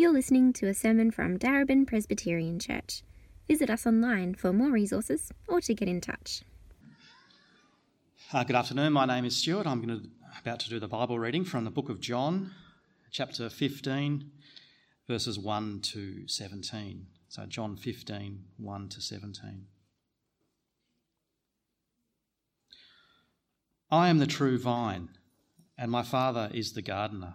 You're listening to a sermon from Darebin Presbyterian Church. Visit us online for more resources or to get in touch. Uh, good afternoon. My name is Stuart. I'm going to, about to do the Bible reading from the book of John, chapter 15, verses 1 to 17. So, John 15, 1 to 17. I am the true vine, and my Father is the gardener.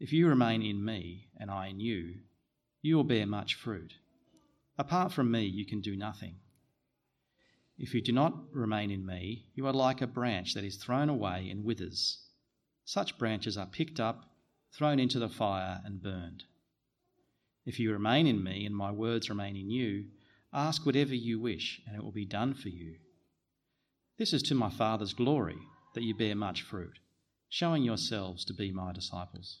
If you remain in me and I in you, you will bear much fruit. Apart from me, you can do nothing. If you do not remain in me, you are like a branch that is thrown away and withers. Such branches are picked up, thrown into the fire, and burned. If you remain in me and my words remain in you, ask whatever you wish, and it will be done for you. This is to my Father's glory that you bear much fruit, showing yourselves to be my disciples.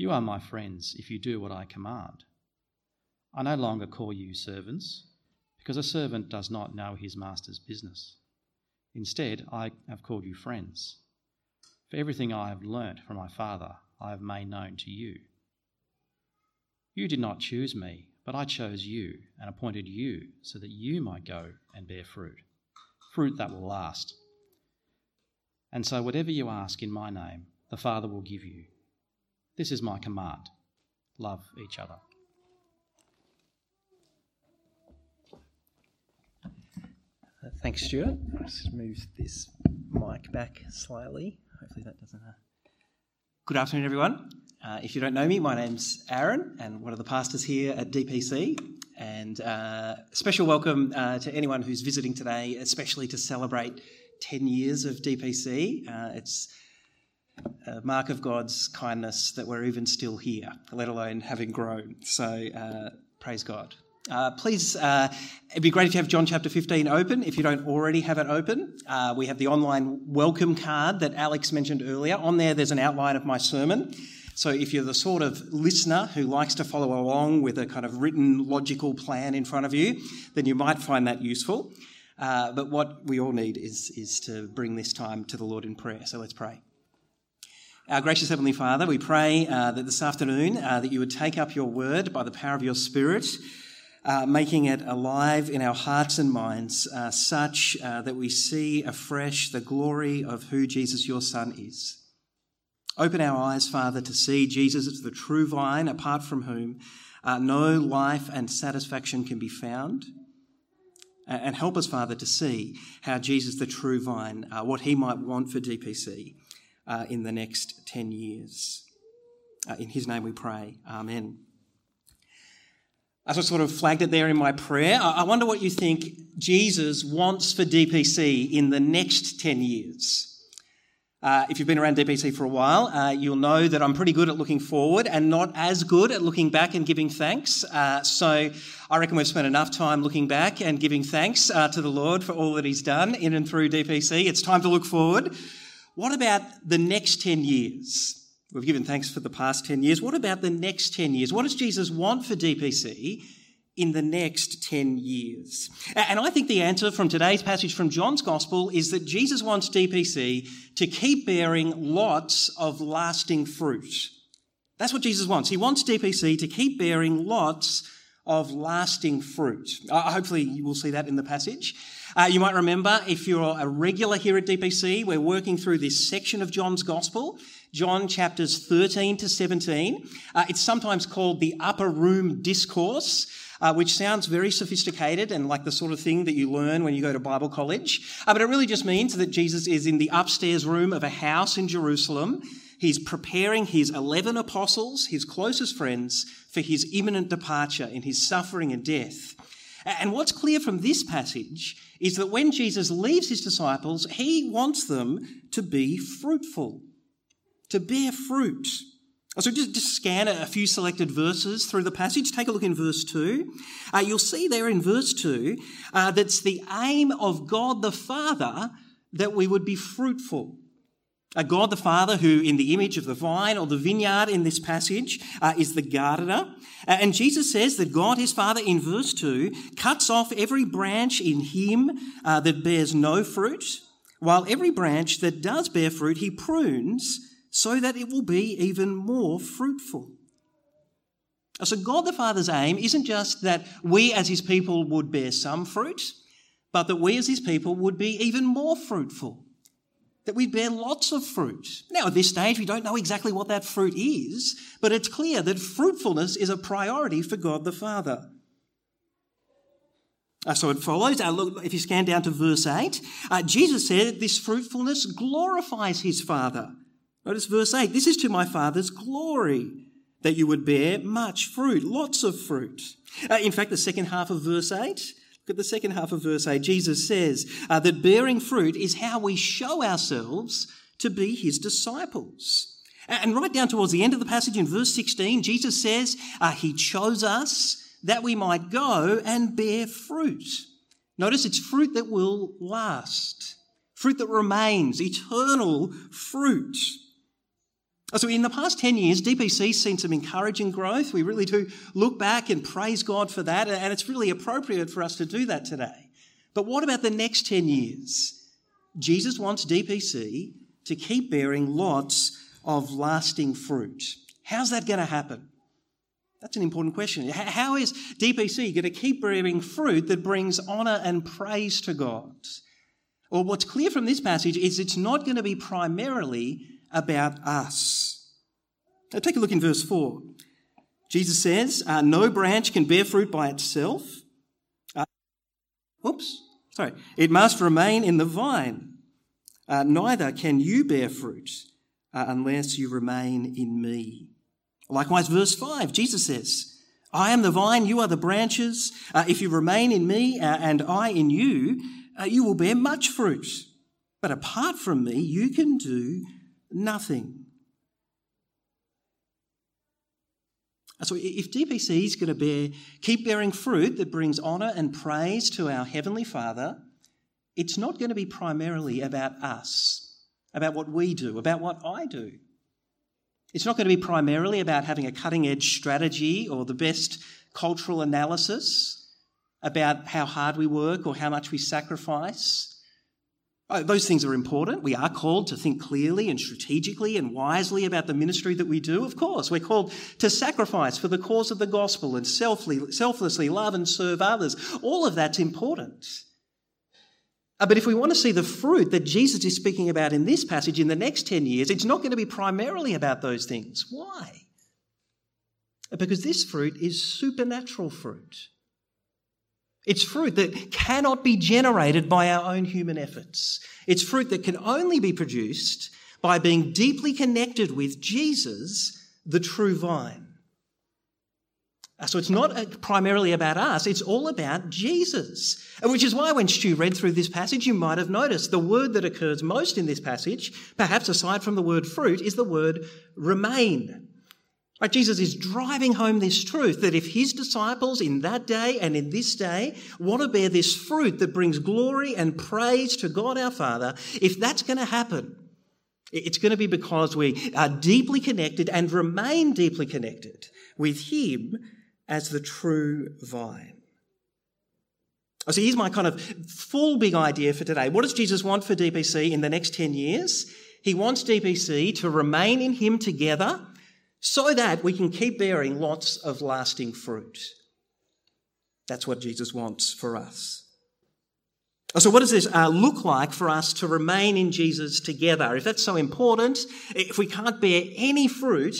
You are my friends if you do what I command. I no longer call you servants, because a servant does not know his master's business. Instead, I have called you friends. For everything I have learnt from my Father, I have made known to you. You did not choose me, but I chose you and appointed you so that you might go and bear fruit, fruit that will last. And so, whatever you ask in my name, the Father will give you. This is my command love each other. Thanks, Stuart. I'll just move this mic back slightly. Hopefully, that doesn't. Uh... Good afternoon, everyone. Uh, if you don't know me, my name's Aaron, and one of the pastors here at DPC. And uh, special welcome uh, to anyone who's visiting today, especially to celebrate 10 years of DPC. Uh, it's a mark of God's kindness that we're even still here, let alone having grown. So uh, praise God. Uh, please, uh, it'd be great if you have John chapter 15 open. If you don't already have it open, uh, we have the online welcome card that Alex mentioned earlier. On there, there's an outline of my sermon. So if you're the sort of listener who likes to follow along with a kind of written logical plan in front of you, then you might find that useful. Uh, but what we all need is, is to bring this time to the Lord in prayer. So let's pray. Our gracious Heavenly Father, we pray uh, that this afternoon uh, that you would take up your word by the power of your Spirit, uh, making it alive in our hearts and minds, uh, such uh, that we see afresh the glory of who Jesus, your Son, is. Open our eyes, Father, to see Jesus as the true vine, apart from whom uh, no life and satisfaction can be found. And help us, Father, to see how Jesus, the true vine, what he might want for DPC uh, in the next 10 years. Uh, in his name we pray. Amen. As I sort of flagged it there in my prayer, I wonder what you think Jesus wants for DPC in the next 10 years. Uh, if you've been around DPC for a while, uh, you'll know that I'm pretty good at looking forward and not as good at looking back and giving thanks. Uh, so I reckon we've spent enough time looking back and giving thanks uh, to the Lord for all that He's done in and through DPC. It's time to look forward. What about the next 10 years? We've given thanks for the past 10 years. What about the next 10 years? What does Jesus want for DPC in the next 10 years? And I think the answer from today's passage from John's Gospel is that Jesus wants DPC to keep bearing lots of lasting fruit. That's what Jesus wants. He wants DPC to keep bearing lots of lasting fruit. Uh, hopefully, you will see that in the passage. Uh, you might remember if you're a regular here at DPC, we're working through this section of John's Gospel, John chapters 13 to 17. Uh, it's sometimes called the Upper Room Discourse. Uh, which sounds very sophisticated and like the sort of thing that you learn when you go to Bible college. Uh, but it really just means that Jesus is in the upstairs room of a house in Jerusalem. He's preparing his 11 apostles, his closest friends, for his imminent departure in his suffering and death. And what's clear from this passage is that when Jesus leaves his disciples, he wants them to be fruitful, to bear fruit. So just, just scan a few selected verses through the passage. Take a look in verse 2. Uh, you'll see there in verse 2 uh, that's the aim of God the Father that we would be fruitful. A God the Father, who in the image of the vine or the vineyard in this passage uh, is the gardener. Uh, and Jesus says that God, his Father, in verse 2, cuts off every branch in him uh, that bears no fruit, while every branch that does bear fruit, he prunes so that it will be even more fruitful. So, God the Father's aim isn't just that we as his people would bear some fruit, but that we as his people would be even more fruitful that we bear lots of fruit. Now, at this stage, we don't know exactly what that fruit is, but it's clear that fruitfulness is a priority for God the Father. Uh, so it follows, uh, look, if you scan down to verse 8, uh, Jesus said this fruitfulness glorifies his Father. Notice verse 8 this is to my Father's glory that you would bear much fruit, lots of fruit. Uh, in fact, the second half of verse 8 At the second half of verse 8. Jesus says uh, that bearing fruit is how we show ourselves to be his disciples. And right down towards the end of the passage in verse 16, Jesus says uh, he chose us that we might go and bear fruit. Notice it's fruit that will last, fruit that remains, eternal fruit. So, in the past 10 years, DPC's seen some encouraging growth. We really do look back and praise God for that, and it's really appropriate for us to do that today. But what about the next 10 years? Jesus wants DPC to keep bearing lots of lasting fruit. How's that going to happen? That's an important question. How is DPC going to keep bearing fruit that brings honour and praise to God? Well, what's clear from this passage is it's not going to be primarily about us. Now, take a look in verse 4. Jesus says, uh, No branch can bear fruit by itself. Uh, oops, sorry. It must remain in the vine. Uh, neither can you bear fruit uh, unless you remain in me. Likewise, verse 5, Jesus says, I am the vine, you are the branches. Uh, if you remain in me uh, and I in you, you will bear much fruit. But apart from me, you can do nothing. So if DPC is going to bear, keep bearing fruit that brings honour and praise to our Heavenly Father, it's not going to be primarily about us, about what we do, about what I do. It's not going to be primarily about having a cutting edge strategy or the best cultural analysis about how hard we work or how much we sacrifice. Oh, those things are important. We are called to think clearly and strategically and wisely about the ministry that we do. Of course, we're called to sacrifice for the cause of the gospel and selflessly love and serve others. All of that's important. Uh, but if we want to see the fruit that Jesus is speaking about in this passage in the next 10 years, it's not going to be primarily about those things. Why? Because this fruit is supernatural fruit. It's fruit that cannot be generated by our own human efforts. It's fruit that can only be produced by being deeply connected with Jesus, the true vine. Uh, so it's not uh, primarily about us, it's all about Jesus. Which is why when Stu read through this passage, you might have noticed the word that occurs most in this passage, perhaps aside from the word fruit, is the word remain. Right, Jesus is driving home this truth that if his disciples in that day and in this day want to bear this fruit that brings glory and praise to God our Father, if that's going to happen, it's going to be because we are deeply connected and remain deeply connected with him as the true vine. So here's my kind of full big idea for today. What does Jesus want for DPC in the next 10 years? He wants DPC to remain in him together so that we can keep bearing lots of lasting fruit. That's what Jesus wants for us. So, what does this uh, look like for us to remain in Jesus together? If that's so important, if we can't bear any fruit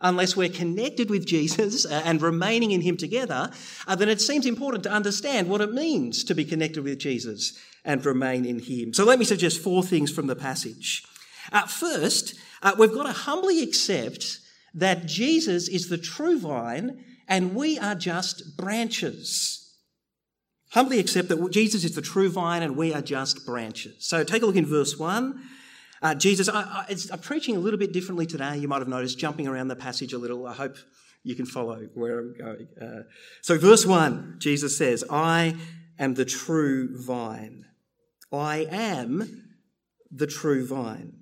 unless we're connected with Jesus uh, and remaining in Him together, uh, then it seems important to understand what it means to be connected with Jesus and remain in Him. So, let me suggest four things from the passage. Uh, first, uh, we've got to humbly accept that Jesus is the true vine and we are just branches. Humbly accept that Jesus is the true vine and we are just branches. So take a look in verse 1. Uh, Jesus, I, am preaching a little bit differently today. You might have noticed jumping around the passage a little. I hope you can follow where I'm going. Uh, so, verse 1, Jesus says, I am the true vine. I am the true vine.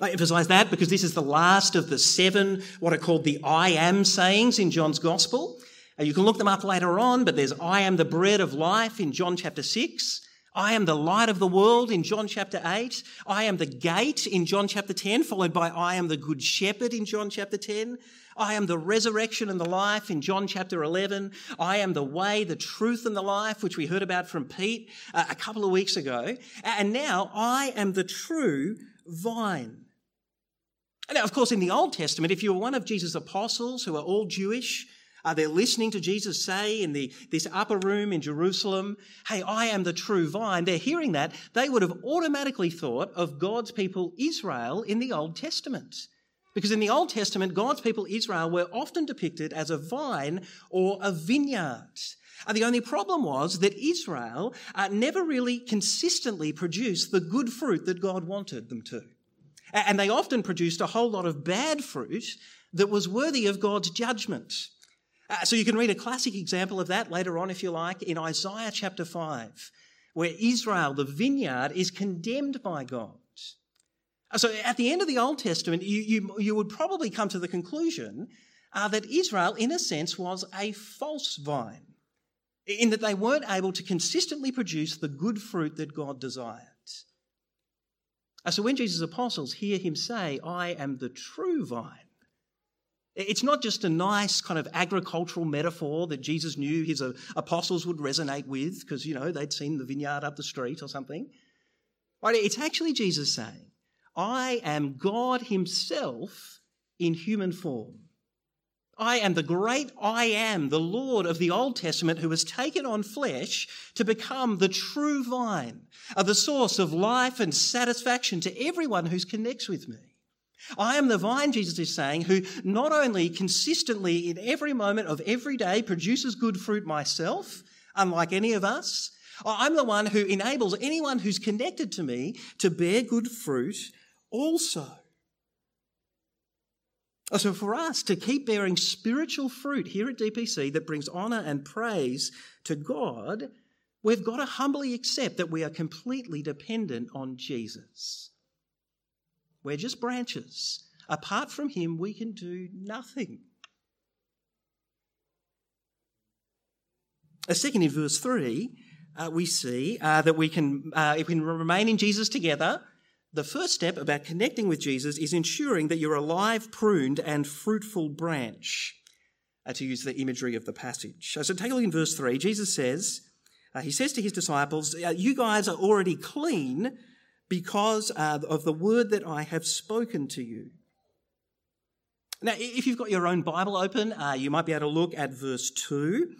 I emphasize that because this is the last of the seven, what are called the I am sayings in John's Gospel. You can look them up later on, but there's I am the bread of life in John chapter 6. I am the light of the world in John chapter 8. I am the gate in John chapter 10, followed by I am the good shepherd in John chapter 10. I am the resurrection and the life in John chapter 11. I am the way, the truth, and the life, which we heard about from Pete uh, a couple of weeks ago. And now I am the true vine. Now, of course, in the Old Testament, if you were one of Jesus' apostles who are all Jewish, are they listening to Jesus say in the, this upper room in Jerusalem, Hey, I am the true vine? They're hearing that. They would have automatically thought of God's people Israel in the Old Testament. Because in the Old Testament, God's people Israel were often depicted as a vine or a vineyard. Uh, the only problem was that Israel uh, never really consistently produced the good fruit that God wanted them to. And they often produced a whole lot of bad fruit that was worthy of God's judgment. Uh, so you can read a classic example of that later on, if you like, in Isaiah chapter 5, where Israel, the vineyard, is condemned by God. Uh, so at the end of the Old Testament, you, you, you would probably come to the conclusion uh, that Israel, in a sense, was a false vine, in that they weren't able to consistently produce the good fruit that God desired. So when Jesus' apostles hear him say, I am the true vine, it's not just a nice kind of agricultural metaphor that Jesus knew his uh, apostles would resonate with because, you know, they'd seen the vineyard up the street or something. Right? It's actually Jesus saying, I am God Himself in human form. I am the great I am, the Lord of the Old Testament who has taken on flesh to become the true vine, uh, the source of life and satisfaction to everyone who connects with me. I am the vine, Jesus is saying, who not only consistently in every moment of every day produces good fruit myself, unlike any of us, I'm the one who enables anyone who's connected to me to bear good fruit also. So, for us to keep bearing spiritual fruit here at DPC that brings honour and praise to God, we've got to humbly accept that we are completely dependent on Jesus. We're just branches. Apart from Him, we can do nothing. A second, in verse 3, uh, we see uh, that we can, uh, if we remain in Jesus together, the first step about connecting with Jesus is ensuring that you're a live, pruned, and fruitful branch, uh, to use the imagery of the passage. So take a look in verse 3. Jesus says, uh, He says to His disciples, uh, You guys are already clean because uh, of the word that I have spoken to you. Now, if you've got your own Bible open, you might be able to look at verse 2.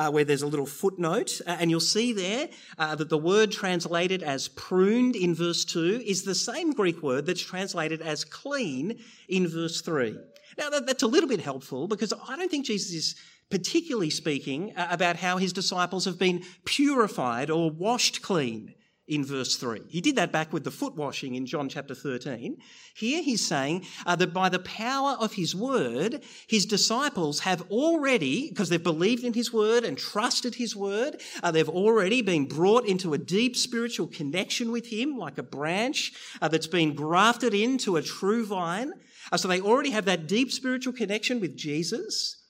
Uh, where there's a little footnote, uh, and you'll see there uh, that the word translated as pruned in verse 2 is the same Greek word that's translated as clean in verse 3. Now, that, that's a little bit helpful because I don't think Jesus is particularly speaking uh, about how his disciples have been purified or washed clean in verse 3. He did that back with the foot washing in John chapter 13. Here he's saying uh, that by the power of his word, his disciples have already, because they've believed in his word and trusted his word, uh, they've already been brought into a deep spiritual connection with him, like a branch uh, that's been grafted into a true vine. Uh, so they already have that deep spiritual connection with Jesus,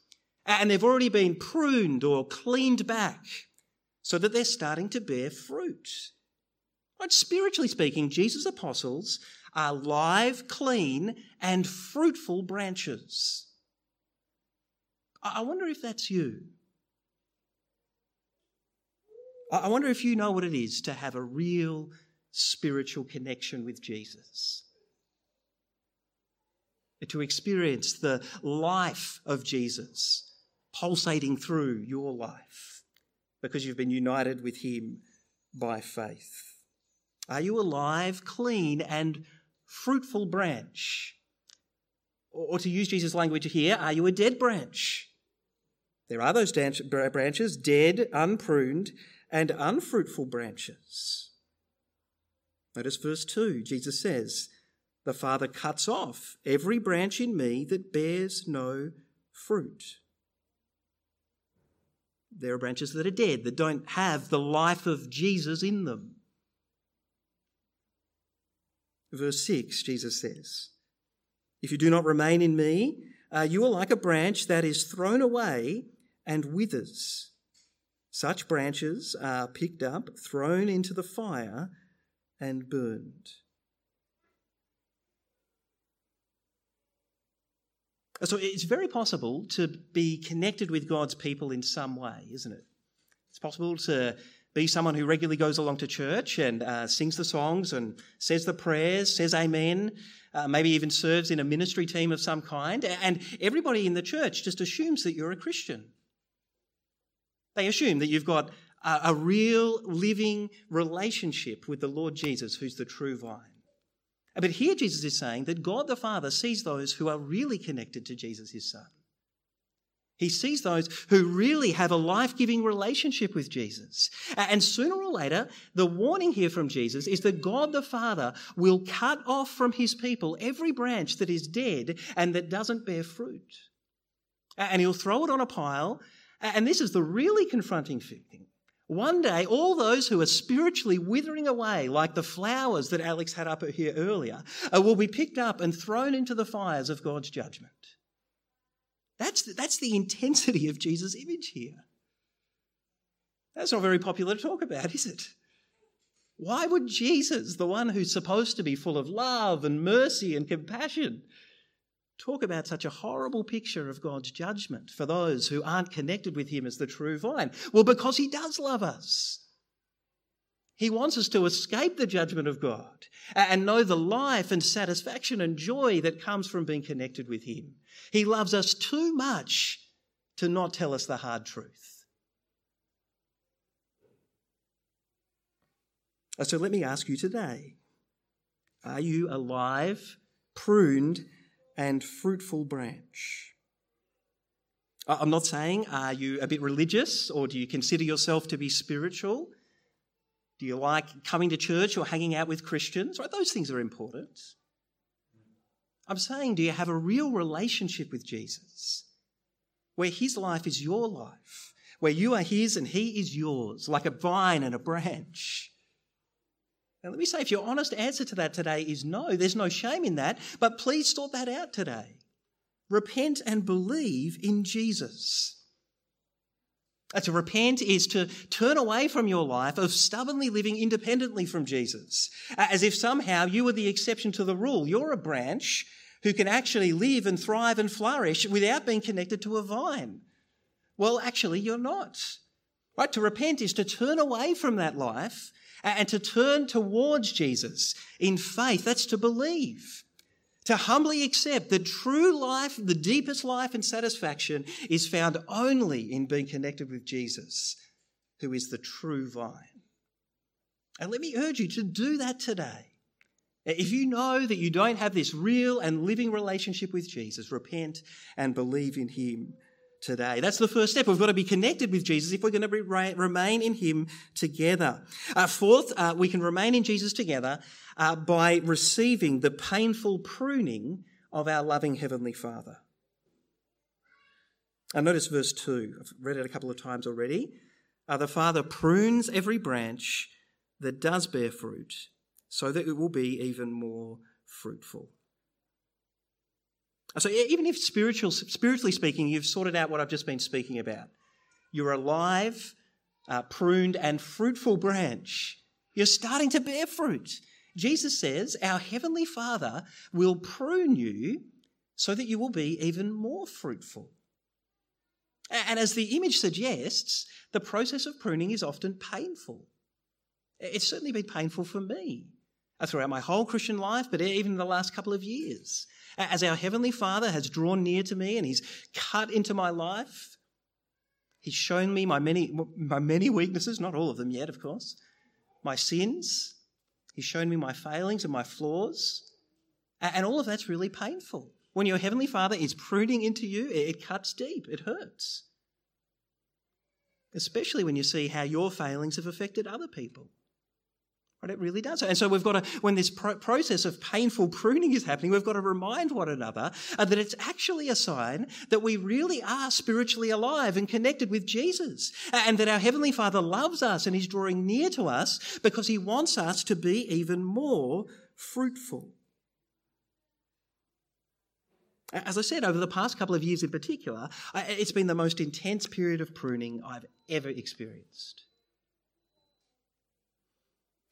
and they've already been pruned or cleaned back so that they're starting to bear fruit. But spiritually speaking, Jesus' apostles are live, clean, and fruitful branches. I wonder if that's you. I wonder if you know what it is to have a real spiritual connection with Jesus. To experience the life of Jesus pulsating through your life because you've been united with Him by faith. Are you alive, clean, and fruitful branch? Or, to use Jesus' language here, are you a dead branch? There are those branches, dead, unpruned, and unfruitful branches. Notice verse 2 Jesus says, The Father cuts off every branch in me that bears no fruit. There are branches that are dead, that don't have the life of Jesus in them. Verse 6, Jesus says, If you do not remain in me, uh, you are like a branch that is thrown away and withers. Such branches are picked up, thrown into the fire, and burned. So it's very possible to be connected with God's people in some way, isn't it? It's possible to be someone who regularly goes along to church and uh, sings the songs and says the prayers, says amen, uh, maybe even serves in a ministry team of some kind. And everybody in the church just assumes that you're a Christian. They assume that you've got a, a real living relationship with the Lord Jesus, who's the true vine. But here Jesus is saying that God the Father sees those who are really connected to Jesus, his Son. He sees those who really have a life giving relationship with Jesus. And sooner or later, the warning here from Jesus is that God the Father will cut off from his people every branch that is dead and that doesn't bear fruit. And he'll throw it on a pile and this is the really confronting thing. One day, all those who are spiritually withering away, like the flowers that Alex had up here earlier, uh, will be picked up and thrown into the fires of God's judgment. That's the, that's the intensity of Jesus' image here. That's not very popular to talk about, is it? Why would Jesus, the one who's supposed to be full of love and mercy and compassion, talk about such a horrible picture of God's judgment for those who aren't connected with Him as the true vine? Well, because He does love us. He wants us to escape the judgment of God and know the life and satisfaction and joy that comes from being connected with Him. He loves us too much to not tell us the hard truth. Uh, so let me ask you today are you alive, pruned, and fruitful branch. I'm not saying, are you a bit religious or do you consider yourself to be spiritual? Do you like coming to church or hanging out with Christians? Right, those things are important. I'm saying, do you have a real relationship with Jesus where his life is your life, where you are his and he is yours, like a vine and a branch? Now, let me say, if your honest answer to that today is no, there's no shame in that, but please sort that out today. Repent and believe in Jesus. Uh, to repent is to turn away from your life of stubbornly living independently from Jesus, uh, as if somehow you were the exception to the rule. You're a branch who can actually live and thrive and flourish without being connected to a vine. Well, actually, you're not. Right? To repent is to turn away from that life and to turn towards Jesus in faith. That's to believe. To humbly accept that true life, the deepest life and satisfaction, is found only in being connected with Jesus, who is the true vine. And let me urge you to do that today. If you know that you don't have this real and living relationship with Jesus, repent and believe in him today. That's the first step. We've got to be connected with Jesus if we're going to be, remain in Him together. Uh, fourth, uh, we can remain in Jesus together uh, by receiving the painful pruning of our loving Heavenly Father. And notice verse 2. I've read it a couple of times already. Uh, the Father prunes every branch that does bear fruit so that it will be even more fruitful. So even if spiritual, spiritually speaking, you've sorted out what I've just been speaking about, you're alive, uh, pruned, and fruitful branch. You're starting to bear fruit. Jesus says, Our Heavenly Father will prune you so that you will be even more fruitful. And as the image suggests, the process of pruning is often painful. It's certainly been painful for me uh, throughout my whole Christian life, but even in the last couple of years. As our Heavenly Father has drawn near to me and He's cut into my life, He's shown me my many, my many weaknesses, not all of them yet, of course, my sins. He's shown me my failings and my flaws. And all of that's really painful. When your Heavenly Father is pruning into you, it cuts deep, it hurts. Especially when you see how your failings have affected other people. Right? It really does. And so we've got to, when this pro- process of painful pruning is happening, we've got to remind one another uh, that it's actually a sign that we really are spiritually alive and connected with Jesus. And that our Heavenly Father loves us and He's drawing near to us because He wants us to be even more fruitful. As I said, over the past couple of years in particular, it's been the most intense period of pruning I've ever experienced.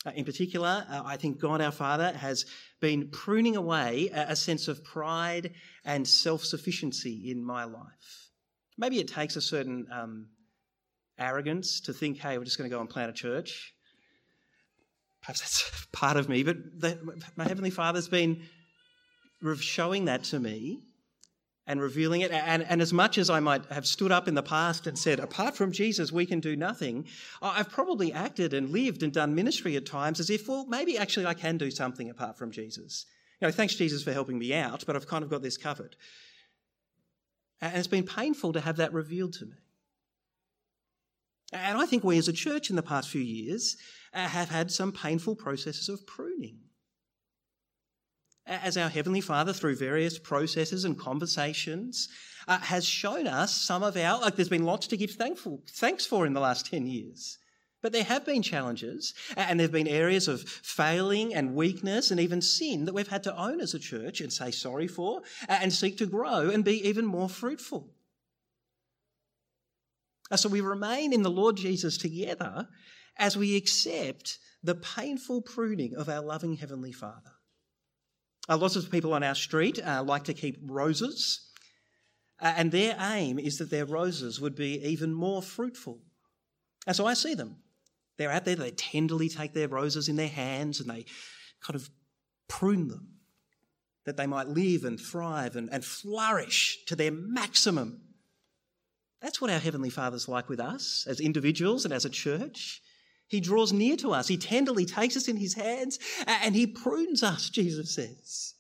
Uh, in particular, uh, I think God our Father has been pruning away a sense of pride and self sufficiency in my life. Maybe it takes a certain um, arrogance to think, hey, we're just going to go and plant a church. Perhaps that's part of me, but the, my Heavenly Father's been showing that to me and revealing it. And, and as much as I might have stood up in the past and said, apart from Jesus, we can do nothing, I've probably acted and lived and done ministry at times as if, well, maybe actually I can do something apart from Jesus. You know, thanks Jesus for helping me out, but I've kind of got this covered. And it's been painful to have that revealed to me. And I think we as a church in the past few years uh, have had some painful processes of pruning as our Heavenly Father, through various processes and conversations, uh, has shown us some of our, like there's been lots to give thankful, thanks for in the last 10 years. But there have been challenges, and there have been areas of failing and weakness and even sin that we've had to own as a church and say sorry for and seek to grow and be even more fruitful. Uh, so we remain in the Lord Jesus together as we accept the painful pruning of our loving Heavenly Father. Uh, lots of people on our street uh, like to keep roses, uh, and their aim is that their roses would be even more fruitful. And so I see them. They're out there, they tenderly take their roses in their hands and they kind of prune them that they might live and thrive and, and flourish to their maximum. That's what our Heavenly Father's like with us as individuals and as a church. He draws near to us. He tenderly takes us in his hands and he prunes us, Jesus says.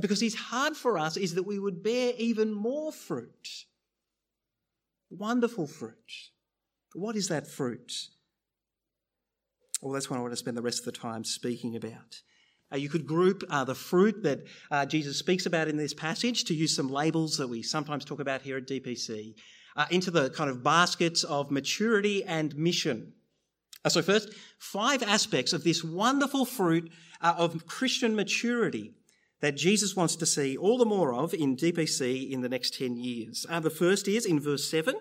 Because his heart for us is that we would bear even more fruit. Wonderful fruit. What is that fruit? Well, that's what I want to spend the rest of the time speaking about. Uh, you could group uh, the fruit that uh, Jesus speaks about in this passage to use some labels that we sometimes talk about here at DPC uh, into the kind of baskets of maturity and mission. Uh, so, first, five aspects of this wonderful fruit uh, of Christian maturity that Jesus wants to see all the more of in DPC in the next 10 years. Uh, the first is in verse 7.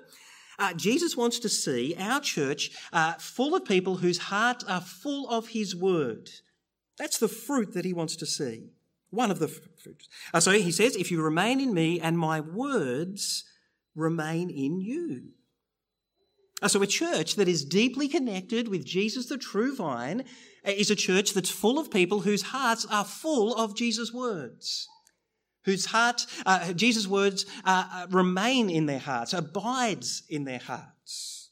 Uh, Jesus wants to see our church uh, full of people whose hearts are full of his word. That's the fruit that he wants to see. One of the fruits. Uh, so he says, If you remain in me and my words remain in you. Uh, so, a church that is deeply connected with Jesus, the true vine, uh, is a church that's full of people whose hearts are full of Jesus' words. Whose heart, uh, Jesus' words uh, uh, remain in their hearts, abides in their hearts.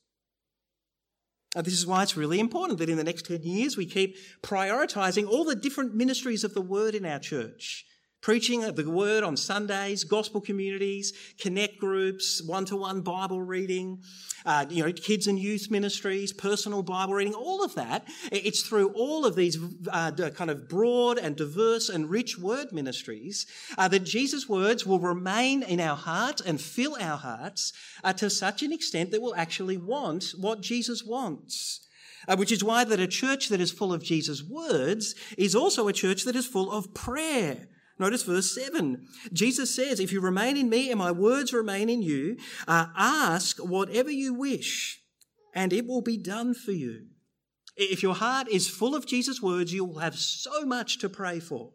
This is why it's really important that in the next 10 years we keep prioritizing all the different ministries of the word in our church preaching of the word on Sundays, gospel communities, connect groups, one-to-one Bible reading, uh, you know, kids and youth ministries, personal Bible reading, all of that. It's through all of these uh, kind of broad and diverse and rich word ministries uh, that Jesus' words will remain in our hearts and fill our hearts uh, to such an extent that we'll actually want what Jesus wants. Uh, which is why that a church that is full of Jesus' words is also a church that is full of prayer Notice verse 7. Jesus says, If you remain in me and my words remain in you, uh, ask whatever you wish, and it will be done for you. If your heart is full of Jesus' words, you will have so much to pray for.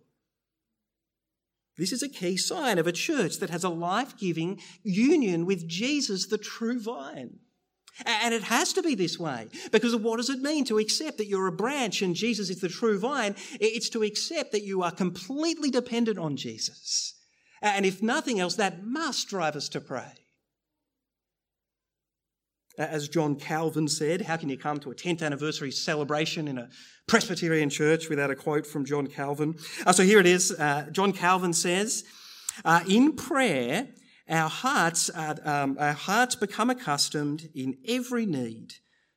This is a key sign of a church that has a life giving union with Jesus, the true vine. And it has to be this way because what does it mean to accept that you're a branch and Jesus is the true vine? It's to accept that you are completely dependent on Jesus. And if nothing else, that must drive us to pray. As John Calvin said, how can you come to a 10th anniversary celebration in a Presbyterian church without a quote from John Calvin? Uh, so here it is. Uh, John Calvin says, uh, In prayer, our hearts, are, um, our hearts become accustomed in every need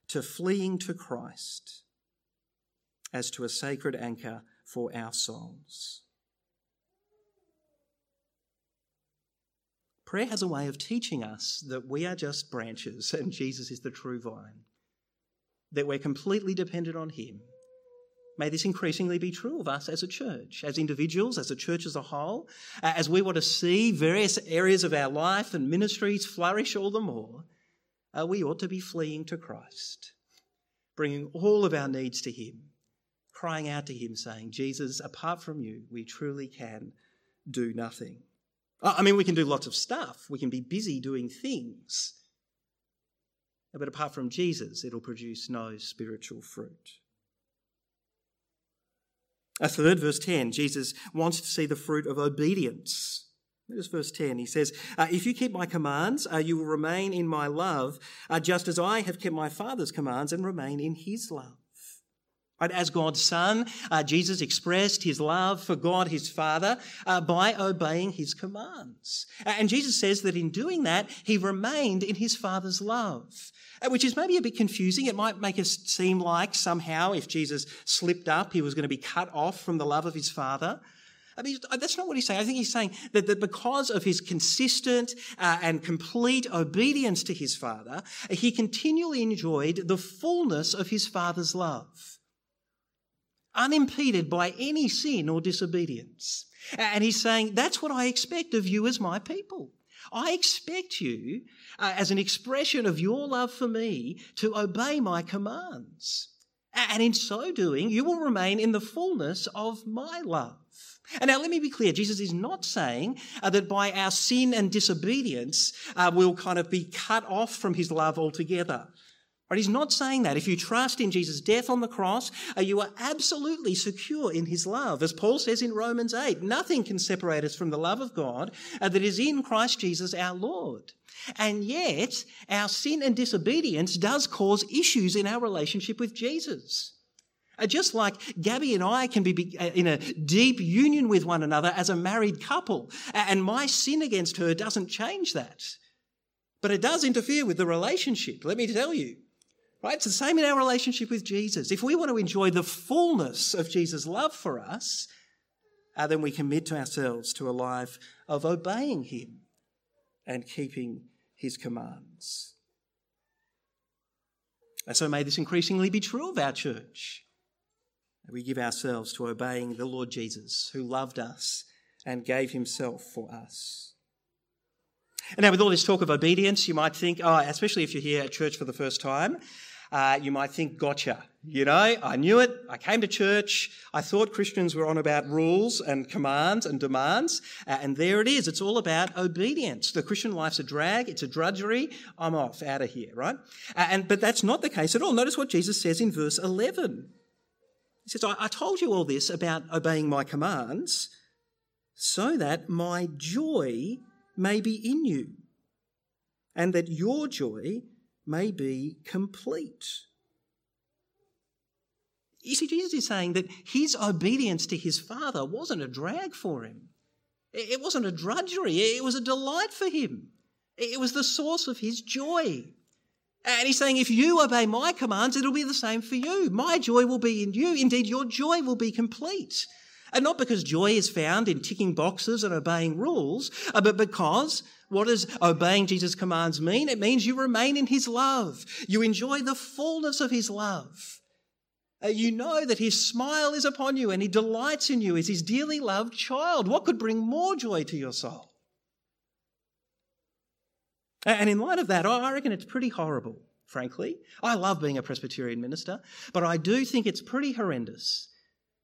to fleeing to Christ as to a sacred anchor for our souls. Prayer has a way of teaching us that we are just branches and Jesus is the true vine, that we're completely dependent on Him. May this increasingly be true of us as a church, as individuals, as a church as a whole, as we want to see various areas of our life and ministries flourish all the more. Uh, we ought to be fleeing to Christ, bringing all of our needs to Him, crying out to Him, saying, Jesus, apart from you, we truly can do nothing. I mean, we can do lots of stuff. We can be busy doing things. But apart from Jesus, it'll produce no spiritual fruit. A third, verse 10, Jesus wants to see the fruit of obedience. Notice verse 10. He says, uh, If you keep my commands, uh, you will remain in my love, uh, just as I have kept my Father's commands and remain in his love. Right? As God's Son, uh, Jesus expressed his love for God, his Father, uh, by obeying his commands. And Jesus says that in doing that, he remained in his Father's love, uh, which is maybe a bit confusing. It might make us seem like somehow if Jesus slipped up, he was going to be cut off from the love of his Father. I mean, that's not what he's saying. I think he's saying that, that because of his consistent uh, and complete obedience to his Father, he continually enjoyed the fullness of his Father's love unimpeded by any sin or disobedience. And he's saying, That's what I expect of you as my people. I expect you, uh, as an expression of your love for me, to obey my commands. And in so doing, you will remain in the fullness of my love. And now, let me be clear Jesus is not saying uh, that by our sin and disobedience, uh, we'll kind of be cut off from his love altogether. Right? He's not saying that. If you trust in Jesus' death on the cross, uh, you are absolutely secure in his love. As Paul says in Romans 8, nothing can separate us from the love of God uh, that is in Christ Jesus our Lord. And yet, our sin and disobedience does cause issues in our relationship with Jesus. Uh, just like Gabby and I can be in a deep union with one another as a married couple, and my sin against her doesn't change that. But it does interfere with the relationship, let me tell you. Right? It's the same in our relationship with Jesus. If we want to enjoy the fullness of Jesus' love for us, uh, then we commit to ourselves to a life of obeying Him and keeping His commands. And so may this increasingly be true of our church. We give ourselves to obeying the Lord Jesus, who loved us and gave Himself for us. And now, with all this talk of obedience, you might think, oh, especially if you're here at church for the first time, uh, you might think, gotcha. You know, I knew it. I came to church. I thought Christians were on about rules and commands and demands. Uh, and there it is. It's all about obedience. The Christian life's a drag. It's a drudgery. I'm off out of here, right? Uh, and, but that's not the case at all. Notice what Jesus says in verse 11. He says, I, I told you all this about obeying my commands so that my joy may be in you and that your joy may be complete. You see, Jesus is saying that his obedience to his Father wasn't a drag for him. It wasn't a drudgery. It was a delight for him. It was the source of his joy. And he's saying, if you obey my commands, it'll be the same for you. My joy will be in you. Indeed, your joy will be complete. And not because joy is found in ticking boxes and obeying rules, uh, but because what does obeying Jesus' commands mean? It means you remain in his love. You enjoy the fullness of his love. Uh, you know that his smile is upon you and he delights in you as his dearly loved child. What could bring more joy to your soul? And in light of that, I reckon it's pretty horrible, frankly. I love being a Presbyterian minister, but I do think it's pretty horrendous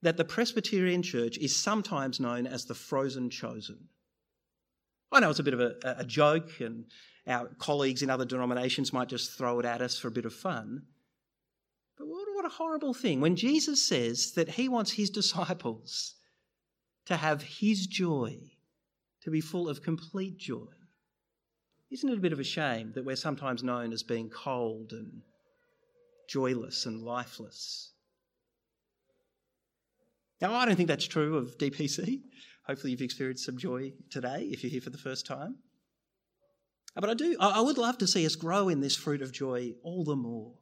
that the Presbyterian Church is sometimes known as the frozen chosen. I know it's a bit of a, a joke, and our colleagues in other denominations might just throw it at us for a bit of fun. But what, what a horrible thing when Jesus says that he wants his disciples to have his joy, to be full of complete joy. Isn't it a bit of a shame that we're sometimes known as being cold and joyless and lifeless? Now, I don't think that's true of DPC. Hopefully, you've experienced some joy today if you're here for the first time. Uh, but I do, I would love to see us grow in this fruit of joy all the more.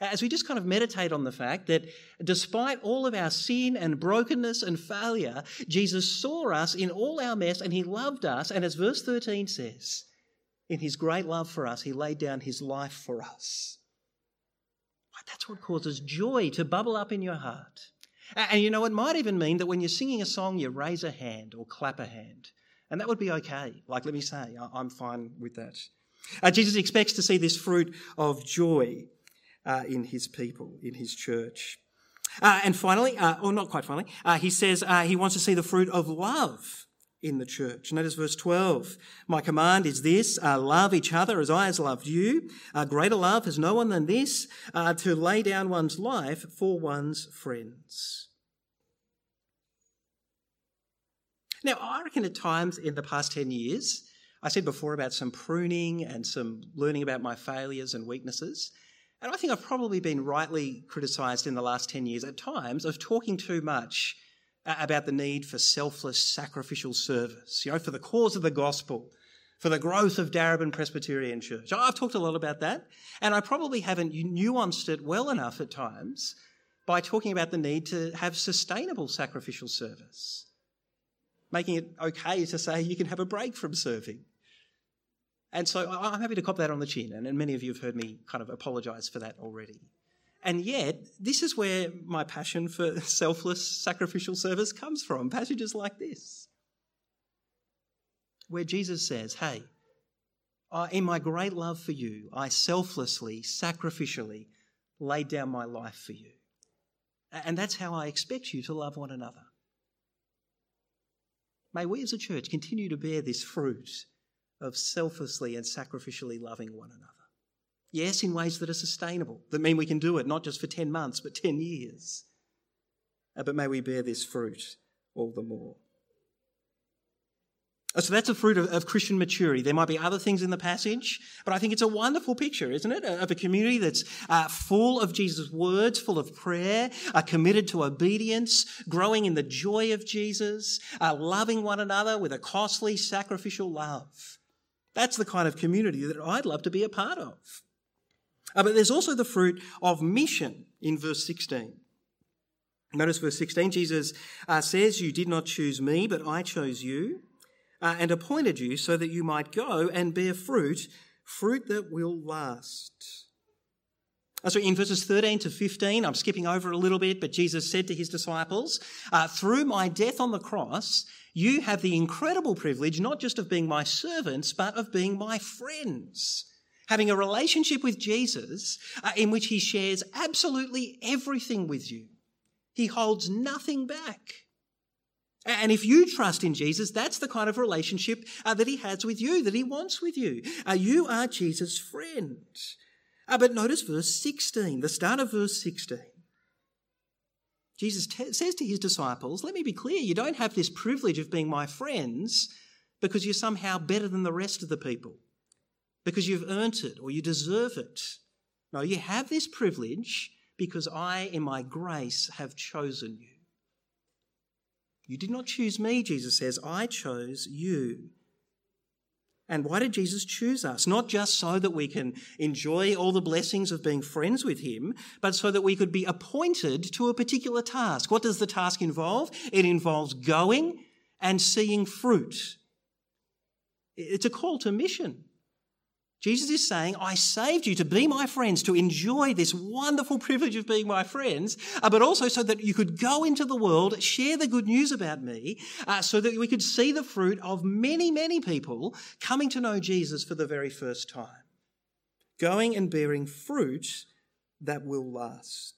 As we just kind of meditate on the fact that despite all of our sin and brokenness and failure, Jesus saw us in all our mess and he loved us. And as verse 13 says, in his great love for us, he laid down his life for us. That's what causes joy to bubble up in your heart. And you know, it might even mean that when you're singing a song, you raise a hand or clap a hand. And that would be okay. Like, let me say, I'm fine with that. Uh, Jesus expects to see this fruit of joy uh, in his people, in his church. Uh, and finally, uh, or not quite finally, uh, he says uh, he wants to see the fruit of love in the church. Notice verse 12. My command is this, uh, love each other as I has loved you. Uh, greater love has no one than this, uh, to lay down one's life for one's friends. Now, I reckon at times in the past 10 years, I said before about some pruning and some learning about my failures and weaknesses. And I think I've probably been rightly criticised in the last 10 years at times of talking too much about the need for selfless sacrificial service, you know, for the cause of the gospel, for the growth of Darebin Presbyterian Church. I've talked a lot about that, and I probably haven't nuanced it well enough at times by talking about the need to have sustainable sacrificial service, making it okay to say you can have a break from serving. And so I'm happy to cop that on the chin, and many of you have heard me kind of apologise for that already. And yet, this is where my passion for selfless sacrificial service comes from passages like this, where Jesus says, Hey, in my great love for you, I selflessly, sacrificially laid down my life for you. And that's how I expect you to love one another. May we as a church continue to bear this fruit of selflessly and sacrificially loving one another. Yes, in ways that are sustainable, that mean we can do it not just for 10 months, but 10 years. Uh, but may we bear this fruit all the more. Uh, so that's a fruit of, of, Christian maturity. There might be other things in the passage, but I think it's a wonderful picture, isn't it? Of a community that's uh, full of Jesus' words, full of prayer, uh, committed to obedience, growing in the joy of Jesus, uh, loving one another with a costly sacrificial love. That's the kind of community that I'd love to be a part of. Uh, but there's also the fruit of mission in verse 16. Notice verse 16, Jesus uh, says, You did not choose me, but I chose you uh, and appointed you so that you might go and bear fruit, fruit that will last. Uh, so in verses 13 to 15, I'm skipping over a little bit, but Jesus said to his disciples, uh, Through my death on the cross, you have the incredible privilege not just of being my servants, but of being my friends having a relationship with Jesus uh, in which he shares absolutely everything with you. He holds nothing back. And if you trust in Jesus, that's the kind of relationship uh, that he has with you, that he wants with you. Uh, you are Jesus' friend. Uh, but notice verse 16, the start of verse 16. Jesus t- says to his disciples, Let me be clear, you don't have this privilege of being my friends because you're somehow better than the rest of the people because you've earned it or you deserve it. No, you have this privilege because I, in my grace, have chosen you. You did not choose me, Jesus says, I chose you. And why did Jesus choose us? Not just so that we can enjoy all the blessings of being friends with Him, but so that we could be appointed to a particular task. What does the task involve? It involves going and seeing fruit. It's a call to mission. Jesus is saying, I saved you to be my friends, to enjoy this wonderful privilege of being my friends, uh, but also so that you could go into the world, share the good news about me, uh, so that we could see the fruit of many, many people coming to know Jesus for the very first time. Going and bearing fruit that will last.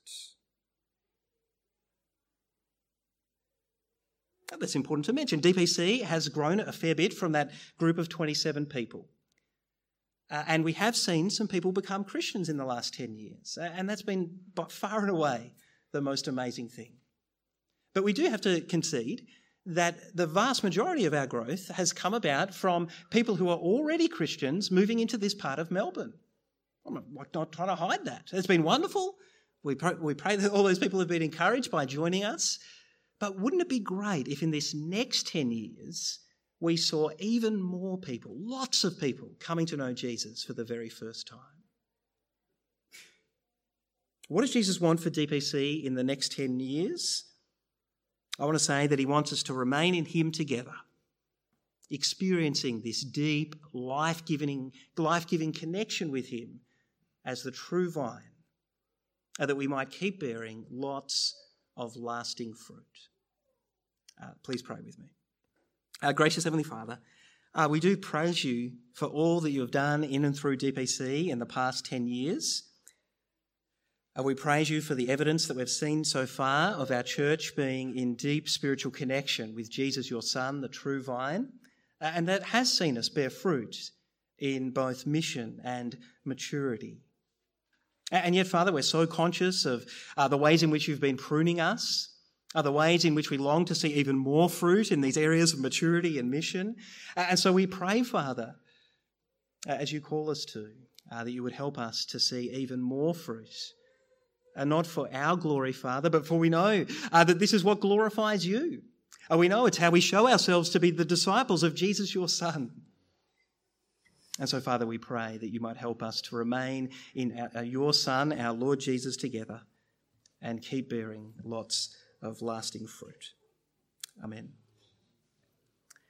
That's important to mention. DPC has grown a fair bit from that group of 27 people. Uh, and we have seen some people become Christians in the last 10 years. And that's been by far and away the most amazing thing. But we do have to concede that the vast majority of our growth has come about from people who are already Christians moving into this part of Melbourne. I'm not trying to hide that. It's been wonderful. We pray, we pray that all those people have been encouraged by joining us. But wouldn't it be great if in this next 10 years we saw even more people, lots of people, coming to know Jesus for the very first time? What does Jesus want for DPC in the next 10 years? I want to say that he wants us to remain in him together, experiencing this deep, life giving, life giving connection with him as the true vine, and that we might keep bearing lots of lasting fruit. Uh, please pray with me. Our gracious Heavenly Father, uh, we do praise you for all that you have done in and through DPC in the past 10 years. Uh, we praise you for the evidence that we've seen so far of our church being in deep spiritual connection with Jesus, your Son, the true vine, uh, and that has seen us bear fruit in both mission and maturity. And yet, Father, we're so conscious of uh, the ways in which you've been pruning us are the ways in which we long to see even more fruit in these areas of maturity and mission. And so we pray, Father, uh, as you call us to, uh, that you would help us to see even more fruit. And not for our glory, Father, but for we know uh, that this is what glorifies you. And we know it's how we show ourselves to be the disciples of Jesus, your Son. And so, Father, we pray that you might help us to remain in our, your Son, our Lord Jesus, together and keep bearing lots of lasting fruit. Amen.